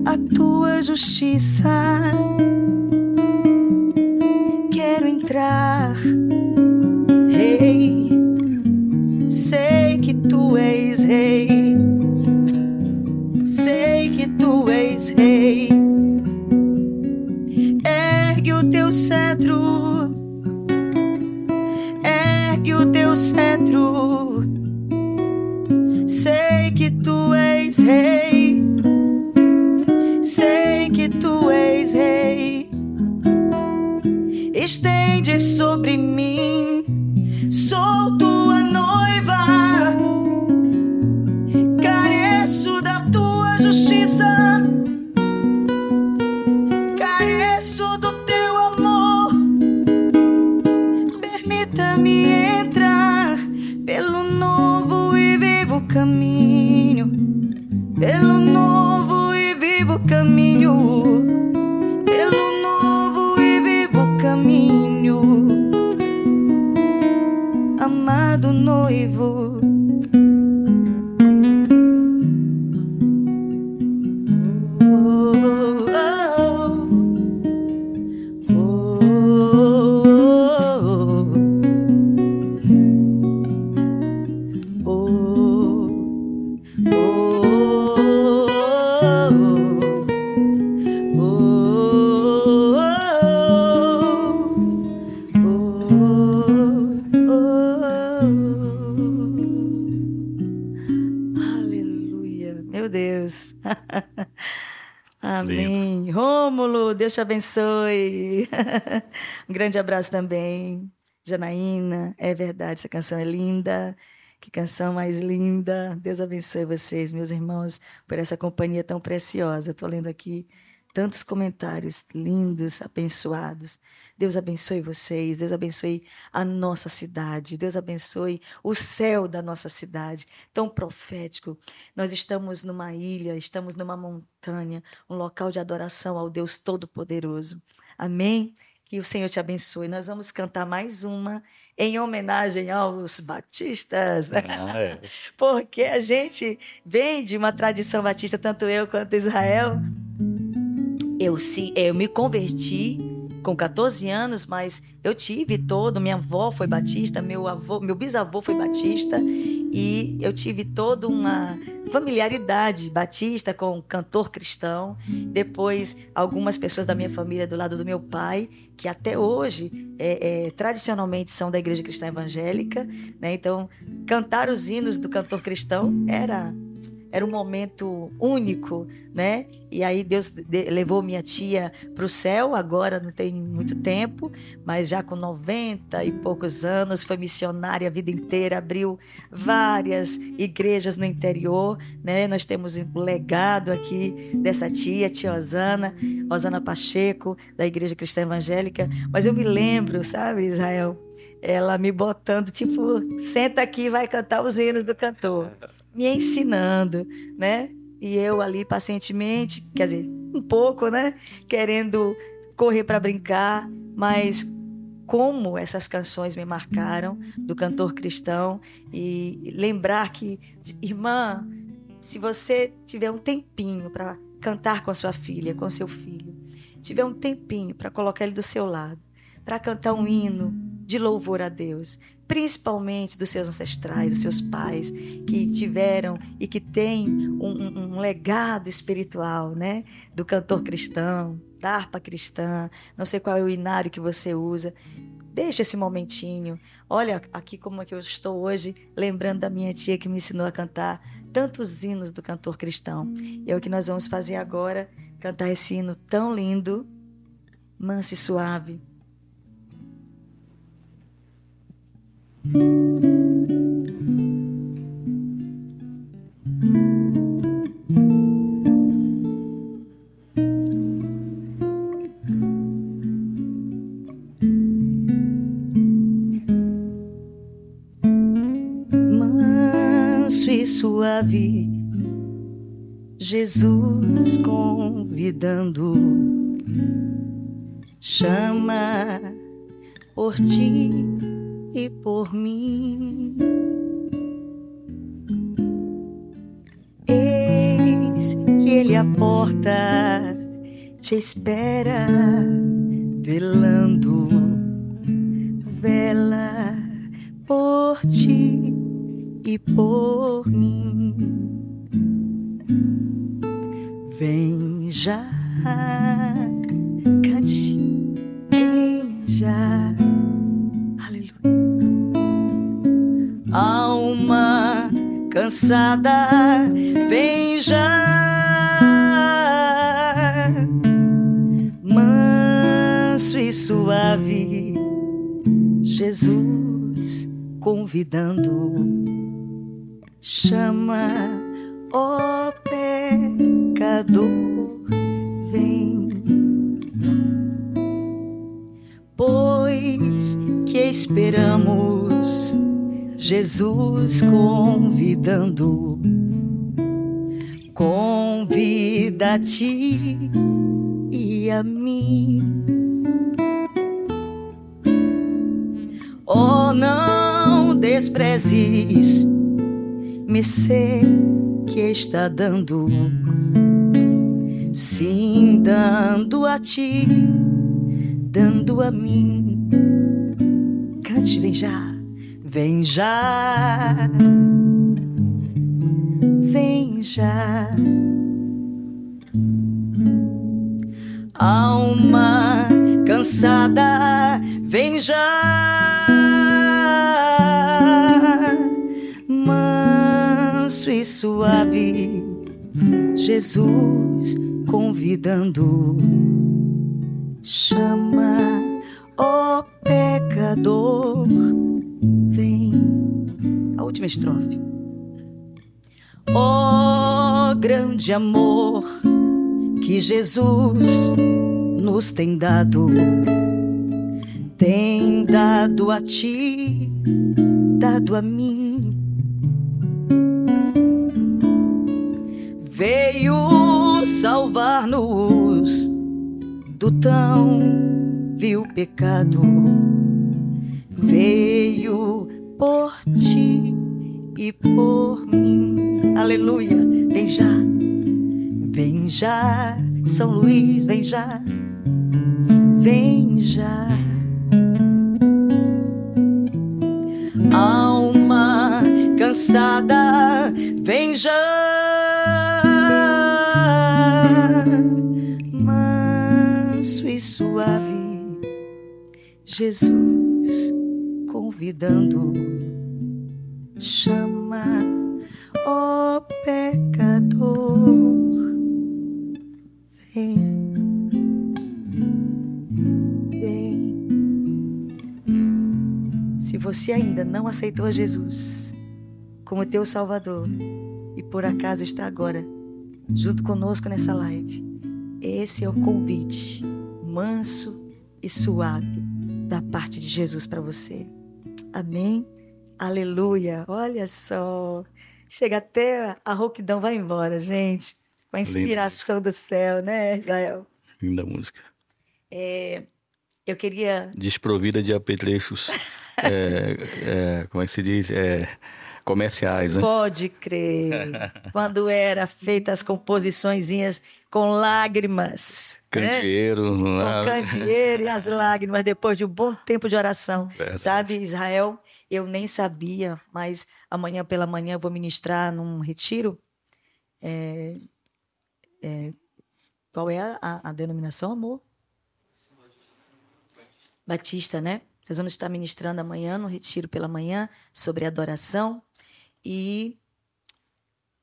a tua justiça. Quero entrar, rei. Sei que tu és rei. Sei que tu és rei. Ergue o teu cetro. Teu cetro. Sei que tu és rei. Sei que tu és rei. Estende sobre mim. Sou tua caminho pelo novo e vivo caminho, pelo novo e vivo caminho, amado noivo. Deus te abençoe. um grande abraço também. Janaína, é verdade, essa canção é linda. Que canção mais linda. Deus abençoe vocês, meus irmãos, por essa companhia tão preciosa. Estou lendo aqui tantos comentários lindos, abençoados. Deus abençoe vocês, Deus abençoe a nossa cidade, Deus abençoe o céu da nossa cidade, tão profético. Nós estamos numa ilha, estamos numa montanha, um local de adoração ao Deus Todo-Poderoso. Amém? Que o Senhor te abençoe. Nós vamos cantar mais uma em homenagem aos batistas, ah, é. porque a gente vem de uma tradição batista, tanto eu quanto Israel eu, se, eu me converti com 14 anos, mas eu tive todo, minha avó foi batista, meu avô, meu bisavô foi batista e eu tive toda uma familiaridade batista com cantor cristão. Depois, algumas pessoas da minha família do lado do meu pai, que até hoje é, é, tradicionalmente são da igreja cristã evangélica, né? Então, cantar os hinos do cantor cristão era era um momento único, né? E aí Deus levou minha tia para o céu, agora não tem muito tempo, mas já com 90 e poucos anos, foi missionária a vida inteira, abriu várias igrejas no interior, né? Nós temos um legado aqui dessa tia, tia Osana, Osana Pacheco, da Igreja Cristã Evangélica, mas eu me lembro, sabe, Israel, ela me botando, tipo, senta aqui vai cantar os hinos do cantor, me ensinando, né? E eu ali pacientemente, quer dizer, um pouco, né? Querendo correr para brincar, mas como essas canções me marcaram do cantor cristão e lembrar que, irmã, se você tiver um tempinho para cantar com a sua filha, com seu filho, tiver um tempinho para colocar ele do seu lado, para cantar um hino, de louvor a Deus, principalmente dos seus ancestrais, dos seus pais, que tiveram e que têm um, um, legado espiritual, né? Do cantor cristão, da harpa cristã, não sei qual é o inário que você usa. Deixa esse momentinho. Olha aqui como é que eu estou hoje, lembrando da minha tia que me ensinou a cantar tantos hinos do cantor cristão. E é o que nós vamos fazer agora, cantar esse hino tão lindo, manso e suave suave, Jesus convidando, chama por ti e por mim. Eis que ele a porta te espera, velando, vela por ti e por mim. Vem já, cansada, vem já. Manso e suave, Jesus convidando, chama, ó pecador, vem. Pois que esperamos Jesus convidando, convida a ti e a mim. Oh, não desprezes mercê que está dando, sim, dando a ti, dando a mim. Cante, vem já, vem já, vem já. Alma cansada, vem já. Manso e suave, Jesus convidando, chama, ó pecador, vem. A última estrofe. Ó grande amor que Jesus nos tem dado tem dado a ti, dado a mim. Veio salvar-nos do tão vil pecado. Veio por ti e por mim. Aleluia. Vem já, vem já, São Luís, vem já, vem já. alma cansada, vem já. Manso e suave, Jesus convidando, chama, ó pecador, vem. Se você ainda não aceitou a Jesus como teu Salvador e por acaso está agora junto conosco nessa live, esse é o convite manso e suave da parte de Jesus para você. Amém? Aleluia! Olha só! Chega até a rouquidão vai embora, gente. Com a inspiração do céu, né, Israel? Linda música. É, eu queria. Desprovida de apetrechos. é, é, como é que se diz? É, comerciais, né? Pode crer. Quando era feitas as composiçõezinhas com lágrimas. Candeeiro. Né? Com candeeiro e as lágrimas depois de um bom tempo de oração. Verdade. Sabe, Israel? Eu nem sabia, mas amanhã pela manhã eu vou ministrar num retiro. É, é, qual é a, a, a denominação, amor? Batista, né? Nós vamos estar ministrando amanhã, no retiro pela manhã, sobre adoração. E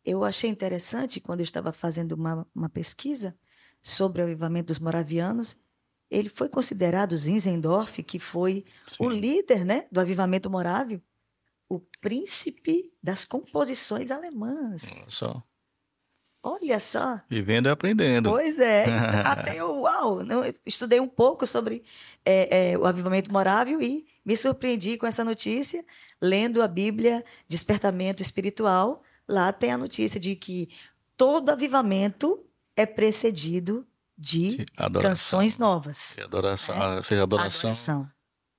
eu achei interessante, quando eu estava fazendo uma, uma pesquisa sobre o avivamento dos moravianos, ele foi considerado Zinzendorf, que foi Sim. o líder né, do avivamento morávio, o príncipe das composições alemãs. Só. Olha só. Vivendo e aprendendo. Pois é. Até eu, uau, eu estudei um pouco sobre é, é, o avivamento morável e me surpreendi com essa notícia, lendo a Bíblia Despertamento Espiritual, lá tem a notícia de que todo avivamento é precedido de, canções novas. Se adoração, né? seja adoração, adoração.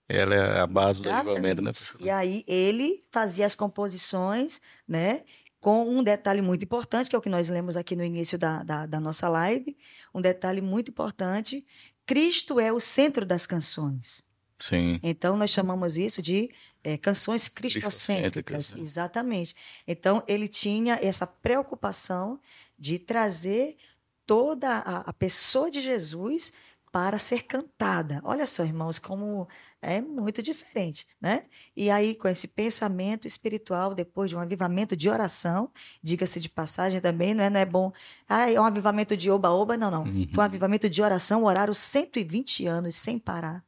Ela é a base Exatamente. do avivamento, né? E aí ele fazia as composições, né? Com um detalhe muito importante, que é o que nós lemos aqui no início da, da, da nossa live, um detalhe muito importante: Cristo é o centro das canções. Sim. Então, nós chamamos isso de é, canções cristocêntricas. Né? Exatamente. Então, ele tinha essa preocupação de trazer toda a, a pessoa de Jesus para ser cantada. Olha só, irmãos, como é muito diferente, né? E aí, com esse pensamento espiritual, depois de um avivamento de oração, diga-se de passagem também, não é, não é bom, ah, é um avivamento de oba-oba, não, não. Uhum. Foi um avivamento de oração, oraram 120 anos sem parar.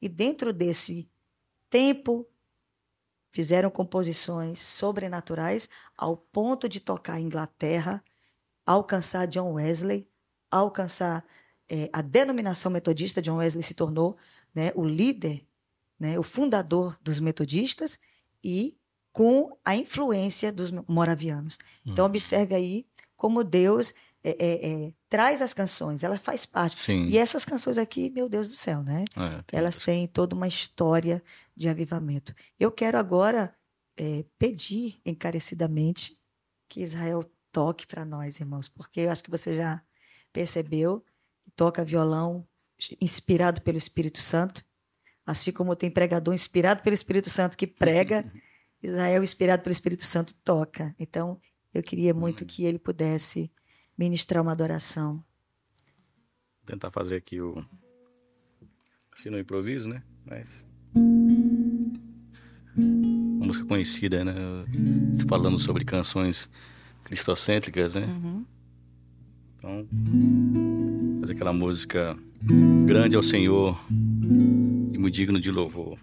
E dentro desse tempo, fizeram composições sobrenaturais ao ponto de tocar a Inglaterra, alcançar John Wesley, alcançar é, a denominação metodista. John Wesley se tornou né, o líder, né, o fundador dos metodistas e com a influência dos moravianos. Então, hum. observe aí como Deus é, é, é, traz as canções, ela faz parte. Sim. E essas canções aqui, meu Deus do céu, né? É, Elas isso. têm toda uma história de avivamento. Eu quero agora é, pedir encarecidamente que Israel toque para nós, irmãos, porque eu acho que você já percebeu toca violão inspirado pelo Espírito Santo, assim como tem pregador inspirado pelo Espírito Santo que prega, Israel inspirado pelo Espírito Santo toca. Então, eu queria muito que ele pudesse ministrar uma adoração. Vou tentar fazer aqui o assim no improviso, né? Mas uma música conhecida, né? Falando sobre canções cristocêntricas, né? Uhum. Então, fazer aquela música Grande ao Senhor e muito digno de louvor.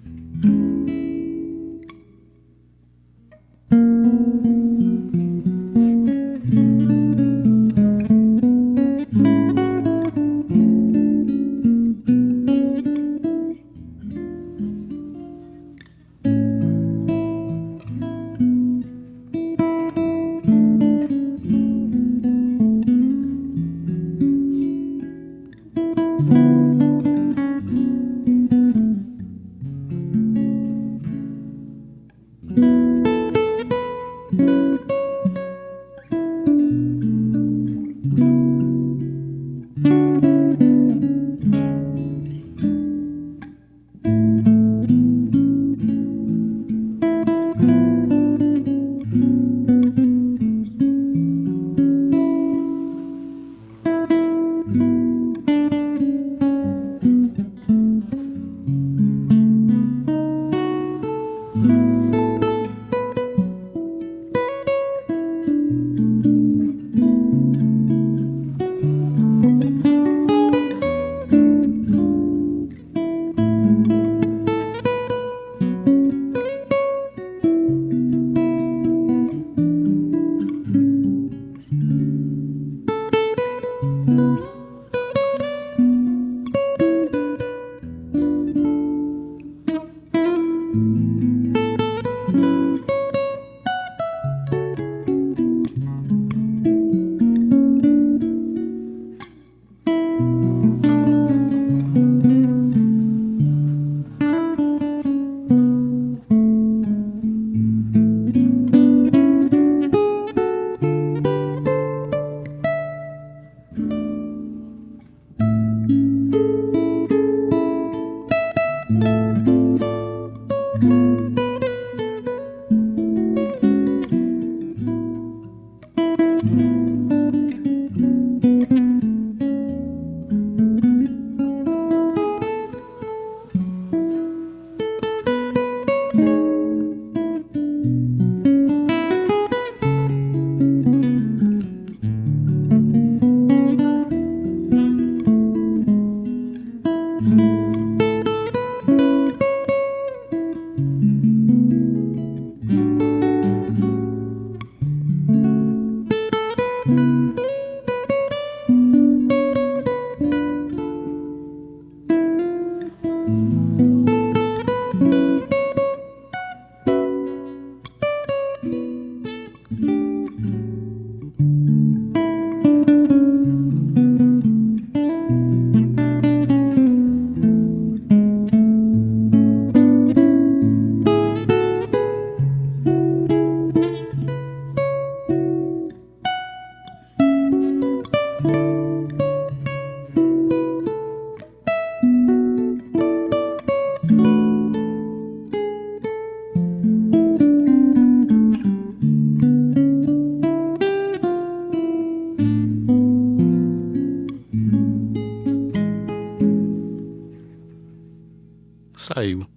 Saiu.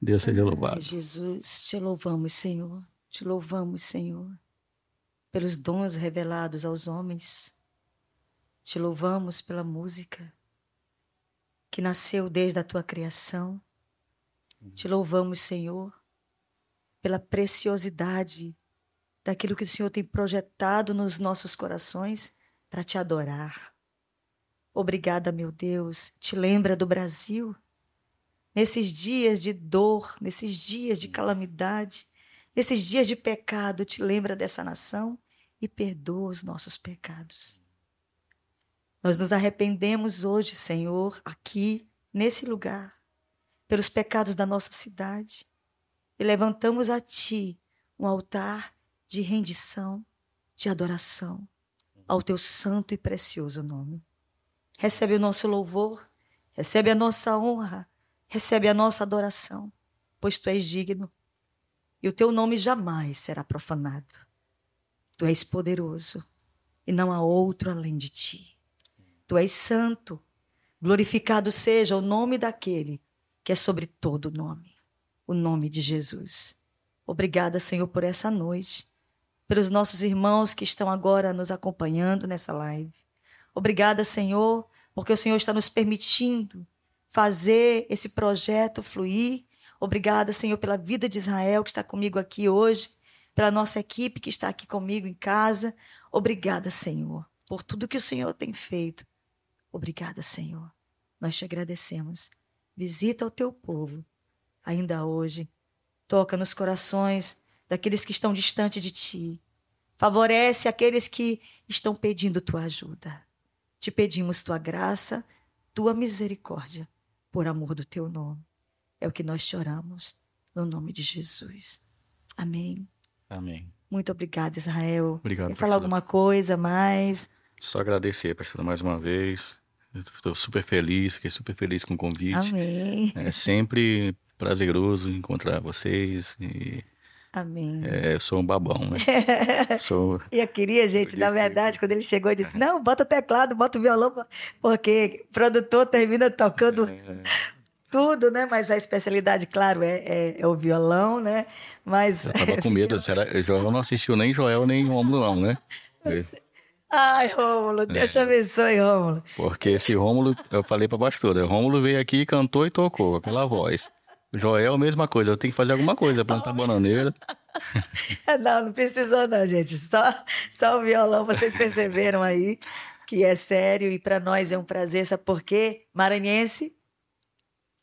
Deus seja louvado. Ai, Jesus, te louvamos, Senhor. Te louvamos, Senhor, pelos dons revelados aos homens. Te louvamos pela música que nasceu desde a tua criação. Te louvamos, Senhor, pela preciosidade daquilo que o Senhor tem projetado nos nossos corações para te adorar. Obrigada, meu Deus. Te lembra do Brasil? Nesses dias de dor, nesses dias de calamidade, nesses dias de pecado, te lembra dessa nação e perdoa os nossos pecados. Nós nos arrependemos hoje, Senhor, aqui, nesse lugar, pelos pecados da nossa cidade e levantamos a Ti um altar de rendição, de adoração ao Teu santo e precioso nome. Recebe o nosso louvor, recebe a nossa honra, recebe a nossa adoração, pois Tu és digno e o Teu nome jamais será profanado. Tu és poderoso e não há outro além de Ti. Tu és santo, glorificado seja o nome daquele que é sobre todo nome o nome de Jesus. Obrigada, Senhor, por essa noite, pelos nossos irmãos que estão agora nos acompanhando nessa live. Obrigada, Senhor, porque o Senhor está nos permitindo fazer esse projeto fluir. Obrigada, Senhor, pela vida de Israel que está comigo aqui hoje, pela nossa equipe que está aqui comigo em casa. Obrigada, Senhor, por tudo que o Senhor tem feito. Obrigada, Senhor. Nós te agradecemos. Visita o teu povo ainda hoje. Toca nos corações daqueles que estão distante de ti. Favorece aqueles que estão pedindo tua ajuda. Te pedimos tua graça, tua misericórdia, por amor do teu nome. É o que nós choramos, no nome de Jesus. Amém. Amém. Muito obrigada, Israel. Obrigado, Quer falar alguma coisa mais? Só agradecer, pastora, mais uma vez. Estou super feliz, fiquei super feliz com o convite. Amém. É sempre prazeroso encontrar vocês. E, Amém. É, sou um babão, né? sou... E eu queria, gente, na verdade, quando ele chegou, eu disse: não, bota o teclado, bota o violão, porque o produtor termina tocando. Tudo, né? Mas a especialidade, claro, é, é, é o violão, né? Mas. Eu tava com medo. Será... Joel não assistiu nem Joel nem Rômulo, não, né? Ai, Rômulo, Deus é. te abençoe, Rômulo. Porque esse Rômulo, eu falei pra pastora, Rômulo veio aqui, cantou e tocou, pela voz. Joel, mesma coisa. Eu tenho que fazer alguma coisa, plantar bananeira. não, não precisou não, gente. Só, só o violão, vocês perceberam aí que é sério e para nós é um prazer, sabe por quê? Maranhense,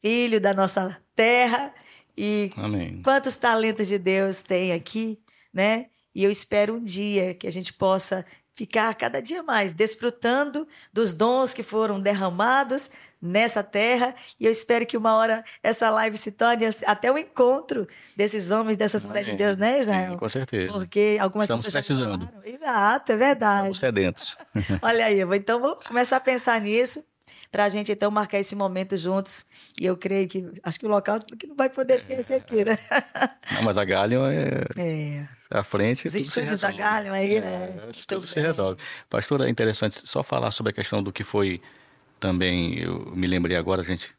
filho da nossa terra e Amém. quantos talentos de Deus tem aqui, né? E eu espero um dia que a gente possa ficar cada dia mais desfrutando dos dons que foram derramados nessa terra. E eu espero que uma hora essa live se torne até o encontro desses homens, dessas mulheres de Deus, né, Israel? Sim, com certeza. Porque algumas Estamos pessoas precisando. Exato, é verdade. Estamos sedentos. Olha aí, então vou começar a pensar nisso para a gente então marcar esse momento juntos. E eu creio que acho que o local que não vai poder ser esse aqui, né? Não, mas a Galion é. É à frente. Os estúdios da Galho aí, né? É, tudo se resolve. Pastor, é interessante só falar sobre a questão do que foi também, eu me lembrei agora, gente,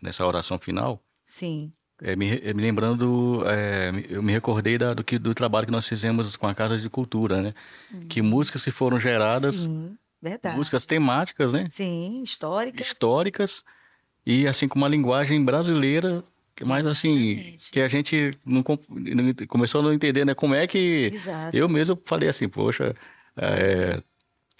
nessa oração final. Sim. É, me, é, me, lembrando, é, eu me recordei da, do, que, do trabalho que nós fizemos com a Casa de Cultura, né? Uhum. Que músicas que foram geradas, Sim, verdade. músicas temáticas, né? Sim, históricas. Históricas, e assim com uma linguagem brasileira mas assim, que a gente não, começou a não entender, né? Como é que. Exato. Eu mesmo falei assim, poxa, é,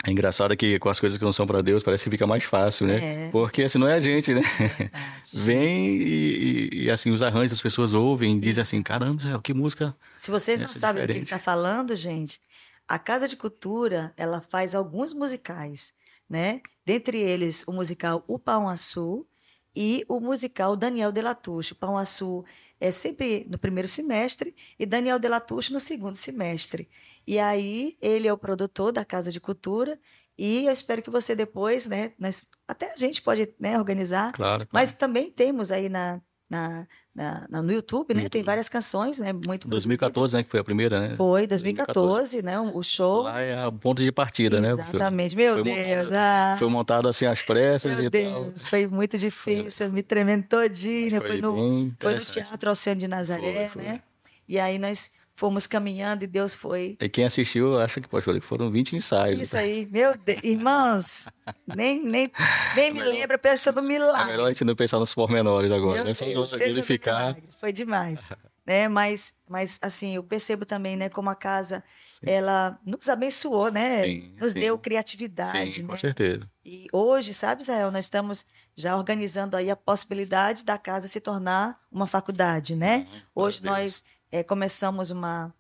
é engraçado que com as coisas que não são para Deus parece que fica mais fácil, né? É. Porque assim, não é a gente, né? Verdade, Vem e, e, assim, os arranjos, as pessoas ouvem e dizem assim, caramba, que música. Se vocês não sabem do que está falando, gente, a Casa de Cultura, ela faz alguns musicais, né? Dentre eles, o musical O Pão Açul, e o musical Daniel Delatuche. Pão Açu é sempre no primeiro semestre e Daniel Delatuche no segundo semestre. E aí ele é o produtor da Casa de Cultura e eu espero que você depois, né, nós, até a gente pode né, organizar, claro, claro. mas também temos aí na, na, na, na, no YouTube, né? Tem várias canções, né? Muito 2014, né? Que foi a primeira, né? Foi, 2014, 2014. né? O show. Lá é o ponto de partida, Exatamente. né? Exatamente. Meu foi Deus. Montado, ah. Foi montado assim às pressas Meu e Deus, tal. Foi muito difícil, me tremendo todinho. Foi Foi no, foi no. Teatro Alciano de Nazaré, foi. né? E aí nós fomos caminhando e Deus foi. E quem assistiu acha que pode que foram 20 ensaios. Isso aí, meu Deus. Irmãos, nem, nem, nem me lembra pensando no É milagre. melhor a gente não pensar nos pormenores agora, Meu né? Só Deus, no ficar. milagre. Foi demais. né? Mas, mas, assim, eu percebo também, né, como a casa, ela nos abençoou, né? Sim, nos sim. deu criatividade, Sim, né? com certeza. E hoje, sabe, Israel, nós estamos já organizando aí a possibilidade da casa se tornar uma faculdade, né? Hoje Deus. nós eh, começamos uma,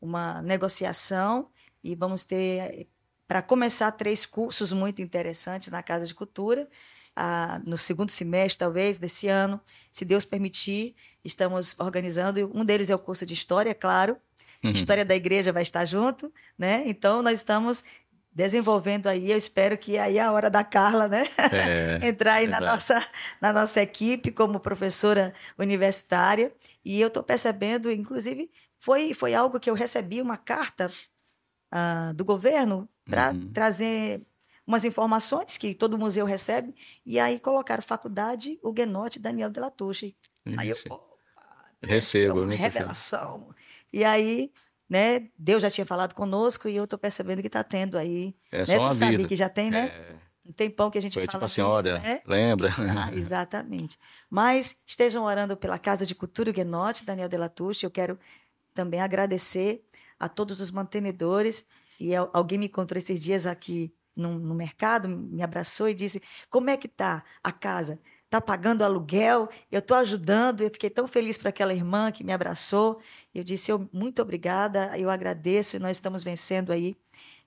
uma negociação e vamos ter, para começar, três cursos muito interessantes na Casa de Cultura. Ah, no segundo semestre, talvez, desse ano, se Deus permitir, estamos organizando. Um deles é o curso de História, claro. Uhum. História da Igreja vai estar junto, né? Então, nós estamos desenvolvendo aí. Eu espero que aí é a hora da Carla, né? É, Entrar aí na verdade. nossa, na nossa equipe como professora universitária. E eu estou percebendo, inclusive, foi, foi algo que eu recebi uma carta ah, do governo para Uhum. trazer umas informações que todo museu recebe, e aí colocaram faculdade Huguenote Daniel de Latouche. Aí eu, opa, Recebo, é né? revelação. E aí, né, Deus já tinha falado conosco e eu estou percebendo que está tendo aí. É né? só uma tu sabe vida. que já tem, né? É, Um tempão que a gente foi fala tipo assim, olha, né? lembra? Ah, exatamente. Mas estejam orando pela Casa de Cultura Huguenote, Daniel Delatuche. Eu quero também agradecer a todos os mantenedores. E al- alguém me encontrou esses dias aqui no, no mercado, me abraçou e disse: Como é que tá a casa? Está pagando aluguel? Eu estou ajudando. Eu fiquei tão feliz para aquela irmã que me abraçou. Eu disse: eu, Muito obrigada, eu agradeço. E nós estamos vencendo aí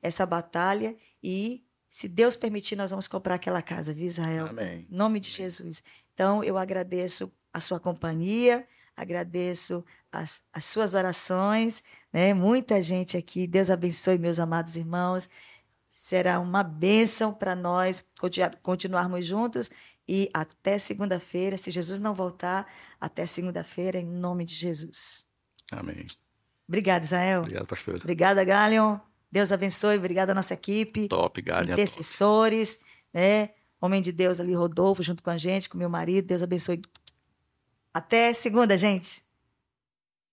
essa batalha. E, se Deus permitir, nós vamos comprar aquela casa, viu, Israel? Amém. Em nome de Jesus. Então, eu agradeço a sua companhia, agradeço as, as suas orações, né? Muita gente aqui. Deus abençoe, meus amados irmãos. Será uma bênção para nós continua- continuarmos juntos e até segunda-feira, se Jesus não voltar, até segunda-feira, em nome de Jesus. Amém. Obrigada, Israel. Obrigado, pastor. Obrigada, Galion. Deus abençoe. Obrigada à nossa equipe Top, galha. intercessores, né? Homem de Deus ali, Rodolfo, junto com a gente, com meu marido. Deus abençoe. Até segunda, gente.